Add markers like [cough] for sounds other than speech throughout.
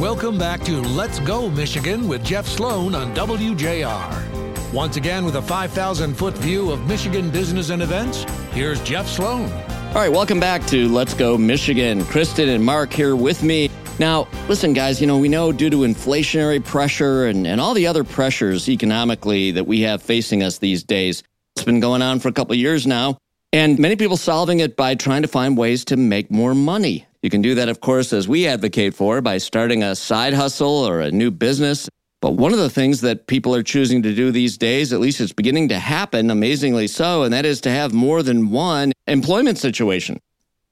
Welcome back to Let's Go Michigan with Jeff Sloan on WJR. Once again, with a 5,000 foot view of Michigan business and events, here's Jeff Sloan. All right, welcome back to Let's Go Michigan. Kristen and Mark here with me. Now, listen, guys, you know, we know due to inflationary pressure and, and all the other pressures economically that we have facing us these days, it's been going on for a couple years now. And many people solving it by trying to find ways to make more money. You can do that, of course, as we advocate for, by starting a side hustle or a new business. But one of the things that people are choosing to do these days, at least it's beginning to happen, amazingly so, and that is to have more than one employment situation.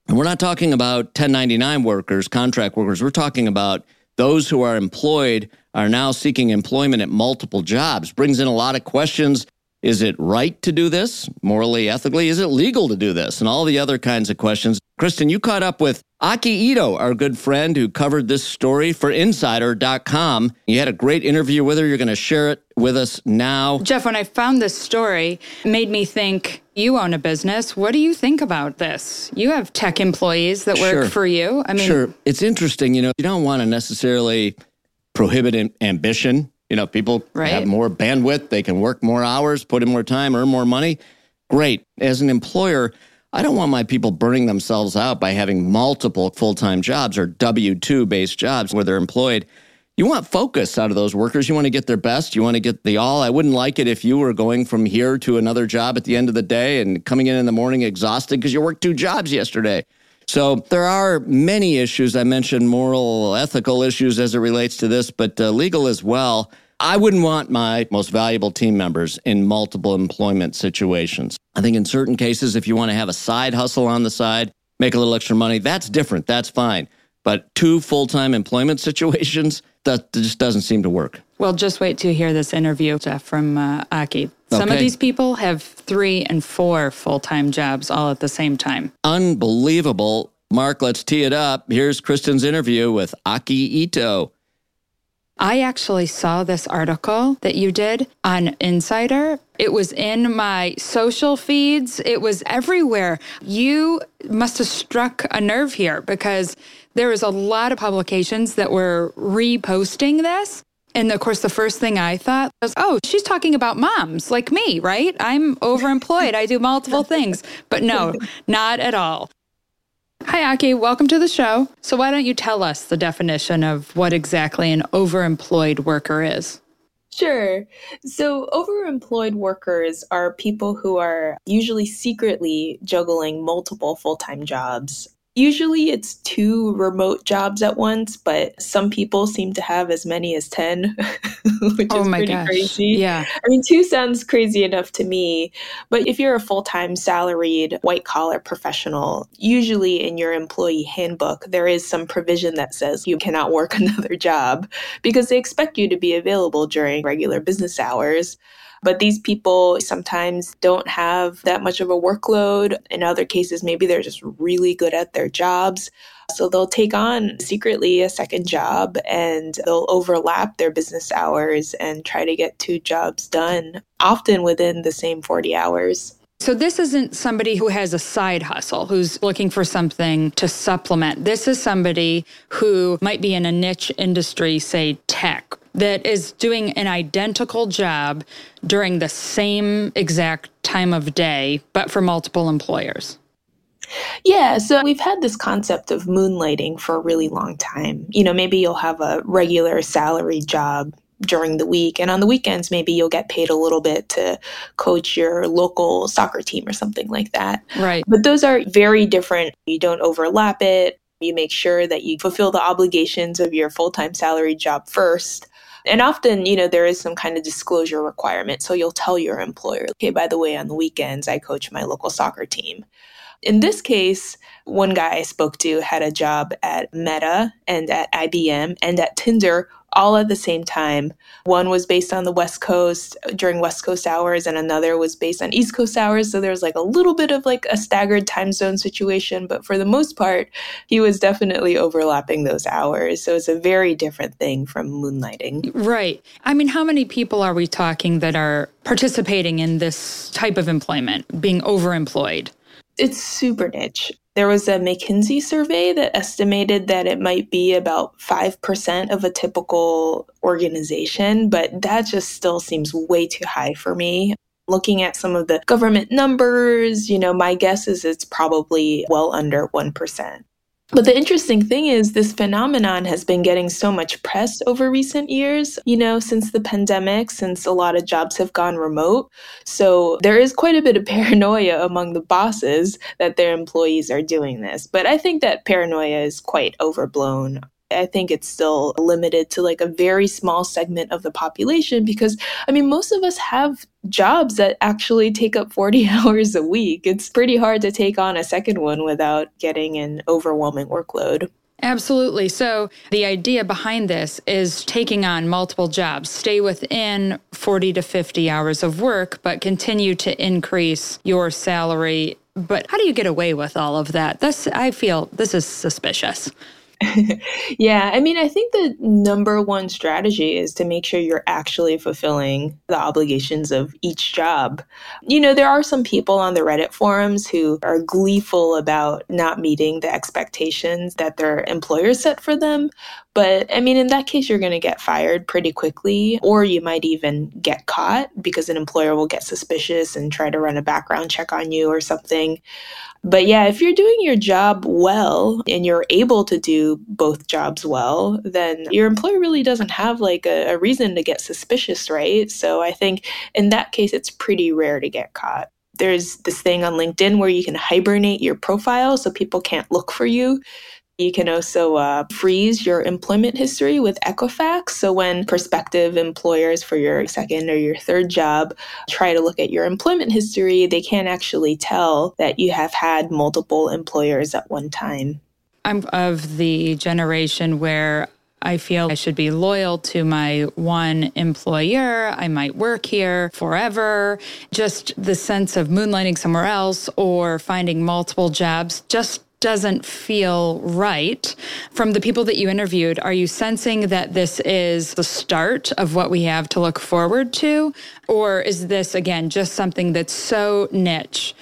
And we're not talking about 1099 workers, contract workers. We're talking about those who are employed are now seeking employment at multiple jobs. Brings in a lot of questions is it right to do this? Morally, ethically? Is it legal to do this? And all the other kinds of questions. Kristen, you caught up with Aki Ito, our good friend who covered this story for Insider.com. You had a great interview with her. You're going to share it with us now. Jeff, when I found this story, it made me think you own a business. What do you think about this? You have tech employees that work Sure. for you. I mean, Sure. It's interesting. You know, you don't want to necessarily prohibit ambition. You know, people Right. have more bandwidth, they can work more hours, put in more time, earn more money. Great. As an employer, I don't want my people burning themselves out by having multiple full time jobs or W 2 based jobs where they're employed. You want focus out of those workers. You want to get their best. You want to get the all. I wouldn't like it if you were going from here to another job at the end of the day and coming in in the morning exhausted because you worked two jobs yesterday. So there are many issues. I mentioned moral, ethical issues as it relates to this, but uh, legal as well. I wouldn't want my most valuable team members in multiple employment situations. I think in certain cases, if you want to have a side hustle on the side, make a little extra money, that's different. That's fine. But two full time employment [laughs] situations, that just doesn't seem to work. well, just wait to hear this interview, Jeff, from uh, Aki. Some of these people have three and four full time jobs all at the same time. Unbelievable. Mark, let's tee it up. Here's Kristen's interview with Aki Ito. I actually saw this article that you did on Insider. It was in my social feeds, it was everywhere. You must have struck a nerve here because there was a lot of publications that were reposting this. And of course, the first thing I thought was, oh, she's talking about moms like me, right? I'm overemployed. I do multiple things. But no, not at all. Hi, Aki. Welcome to the show. So, why don't you tell us the definition of what exactly an overemployed worker is? Sure. So, overemployed workers are people who are usually secretly juggling multiple full time jobs. Usually it's two remote jobs at once, but some people seem to have as many as 10, [laughs] which oh is pretty gosh. crazy. Yeah. I mean, two sounds crazy enough to me, but if you're a full time salaried white collar professional, usually in your employee handbook, there is some provision that says you cannot work [laughs] another job because they expect you to be available during regular business hours. But these people sometimes don't have that much of a workload. In other cases, maybe they're just really good at their jobs. So they'll take on secretly a second job and they'll overlap their business hours and try to get two jobs done, often within the same 40 hours. So, this isn't somebody who has a side hustle, who's looking for something to supplement. This is somebody who might be in a niche industry, say tech, that is doing an identical job during the same exact time of day, but for multiple employers. Yeah, so we've had this concept of moonlighting for a really long time. You know, maybe you'll have a regular salary job during the week, and on the weekends, maybe you'll get paid a little bit to coach your local soccer team or something like that. Right. But those are very different. You don't overlap it. You make sure that you fulfill the obligations of your full time salary job first. And often, you know, there is some kind of disclosure requirement. So you'll tell your employer, okay, by the way, on the weekends, I coach my local soccer team. In this case, one guy I spoke to had a job at Meta and at IBM and at Tinder all at the same time. One was based on the West Coast uh, during West Coast hours, and another was based on East Coast hours. So there was like a little bit of like a staggered time zone situation, but for the most part, he was definitely overlapping those hours. So it's a very different thing from moonlighting. Right. I mean, how many people are we talking that are participating in this type of employment, being overemployed? It's super niche. There was a McKinsey survey that estimated that it might be about 5% of a typical organization, but that just still seems way too high for me. Looking at some of the government numbers, you know, my guess is it's probably well under 1%. But the interesting thing is, this phenomenon has been getting so much press over recent years, you know, since the pandemic, since a lot of jobs have gone remote. So there is quite a bit of [laughs] paranoia among the bosses that their employees are doing this. But I think that paranoia is quite overblown. I think it's still limited to like a very small segment of the population because, I mean, most of us have jobs that actually take up 40 [laughs] hours a week. It's pretty hard to take on a second one without getting an overwhelming workload. Absolutely. So, the idea behind this is taking on multiple jobs, stay within 40 to 50 hours of work, but continue to increase your salary. But how do you get away with all of that? This, I feel this is suspicious. [laughs] yeah, I mean, I think the number one strategy is to make sure you're actually fulfilling the obligations of each job. You know, there are some people on the Reddit forums who are gleeful about not meeting the expectations that their employers set for them. But I mean, in that case, you're going to get fired pretty quickly, or you might even get caught because an employer will get suspicious and try to run a background check on you or something. But yeah, if you're doing your job well and you're able to do both jobs well, then your employer really doesn't have like a, a reason to get suspicious, right? So I think in that case, it's pretty rare to get caught there's this thing on LinkedIn where you can hibernate your profile so people can't look for you. You can also uh, freeze your employment history with Equifax. So, when prospective employers for your second or your third job try to look at your employment history, they can't actually tell that you have had multiple employers at one time. I'm of the generation where I feel I should be loyal to my one employer. I might work here forever. Just the sense of moonlighting somewhere else or finding multiple jobs just doesn't feel right. From the people that you interviewed, are you sensing that this is the start of what we have to look forward to? Or is this, again, just something that's so niche?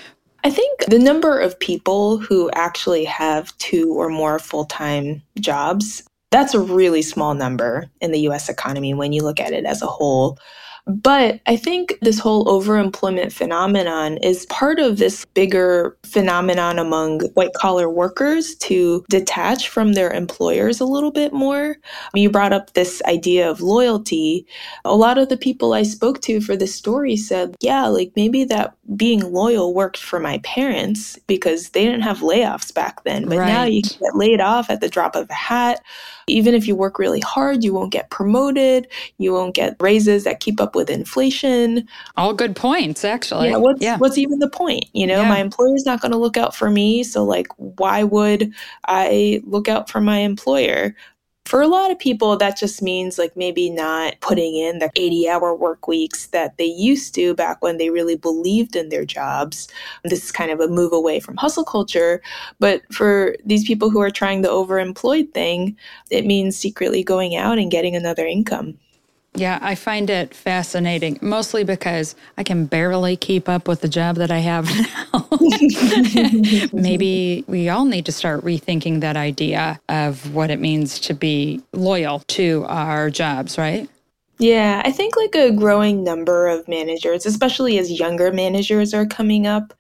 I think the number of people who actually have two or more full time jobs, that's a really small number in the US economy when you look at it as a whole. But I think this whole overemployment phenomenon is part of this bigger phenomenon among white collar workers to detach from their employers a little bit more. You brought up this idea of loyalty. A lot of the people I spoke to for this story said, yeah, like maybe that being loyal worked for my parents because they didn't have layoffs back then. But right. now you can get laid off at the drop of a hat. Even if you work really hard, you won't get promoted, you won't get raises that keep up with inflation. All good points, actually. Yeah, what's, yeah. what's even the point? You know, yeah. my employer's not going to look out for me. So, like, why would I look out for my employer? For a lot of people, that just means like maybe not putting in the 80 hour work weeks that they used to back when they really believed in their jobs. This is kind of a move away from hustle culture. But for these people who are trying the overemployed thing, it means secretly going out and getting another income. Yeah, I find it fascinating, mostly because I can barely keep up with the job that I have [laughs] now. [laughs] Maybe we all need to start rethinking that idea of what it means to be loyal to our jobs, right? Yeah, I think like a growing number of managers, especially as younger managers are coming up,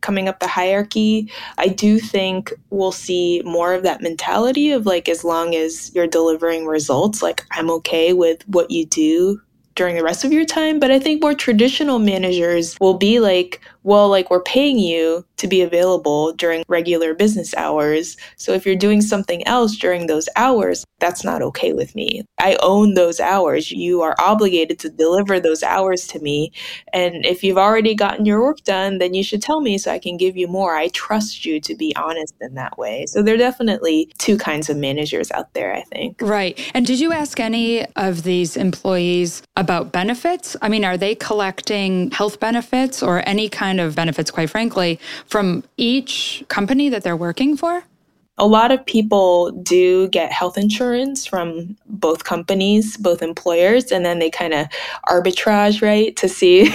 coming up the hierarchy, I do think we'll see more of that mentality of like, as long as you're delivering results, like, I'm okay with what you do during the rest of your time. But I think more traditional managers will be like, well, like we're paying you to be available during regular business hours. So if you're doing something else during those hours, that's not okay with me. I own those hours. You are obligated to deliver those hours to me. And if you've already gotten your work done, then you should tell me so I can give you more. I trust you to be honest in that way. So there are definitely two kinds of managers out there, I think. Right. And did you ask any of these employees about benefits? I mean, are they collecting health benefits or any kind kind of benefits, quite frankly, from each company that they're working for? A lot of people do get health insurance from both companies, both employers, and then they kind of arbitrage, right, to see,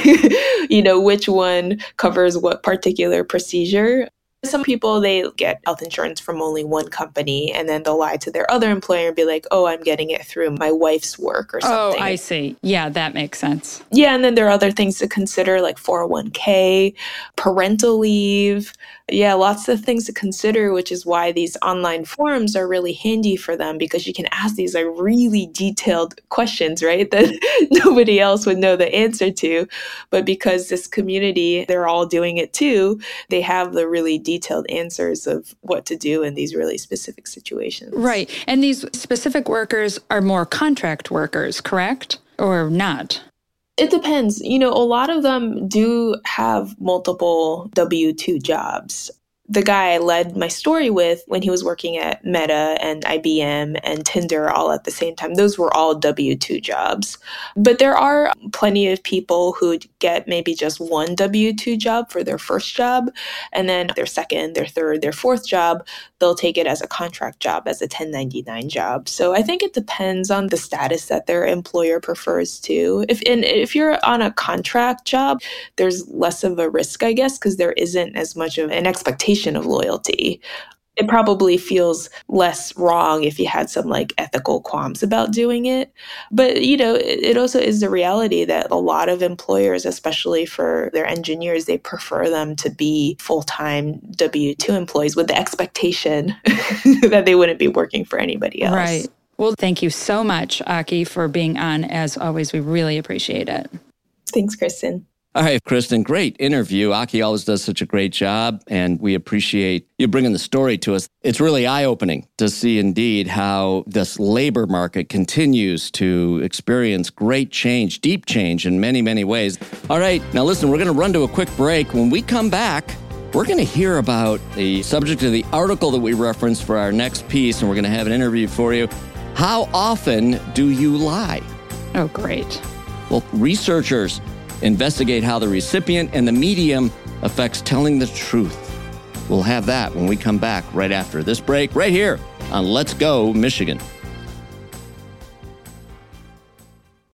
[laughs] you know, which one covers what particular procedure. Some people, they get health insurance from only one company and then they'll lie to their other employer and be like, oh, I'm getting it through my wife's work or something." Oh. I see. Yeah, that makes sense. Yeah, and then there are other things to consider like 401k, parental leave. Yeah, lots of things to consider, which is why these online forums are really handy for them because you can ask these like really detailed questions, right? [laughs] That nobody else would know the answer to. But because this community, they're all doing it too, they have the really detailed answers of what to do in these really specific situations. Right. And these specific workers are more contract workers, correct? Or not? It depends. You know, a lot of them do have multiple W 2 jobs. The guy I led my story with when he was working at Meta and IBM and Tinder all at the same time, those were all W 2 jobs. But there are plenty of people who get maybe just one W 2 job for their first job. And then their second, their third, their fourth job, they'll take it as a contract job, as a 1099 job. So I think it depends on the status that their employer prefers to. If and if you're on a contract job, there's less of a risk, I guess, because there isn't as much of an expectation of loyalty. It probably feels less wrong if you had some like ethical qualms about doing it. But, you know, it, it also is the reality that a lot of employers, especially for their engineers, they prefer them to be full time W 2 employees with the expectation [laughs] that they wouldn't be working for anybody else. Right. Well, thank you so much, Aki, for being on. As always, we really appreciate it. Thanks, Kristen. All right, Kristen, great interview. Aki always does such a great job, and we appreciate you bringing the story to us. It's really eye opening to see indeed how this labor market continues to experience great change, deep change in many, many ways. All right, now listen, we're going to run to a quick break. When we come back, we're going to hear about the subject of the article that we referenced for our next piece, and we're going to have an interview for you. How often do you lie? Oh, great. Well, researchers investigate how the recipient and the medium affects telling the truth. We'll have that when we come back right after this break, right here on Let's Go Michigan.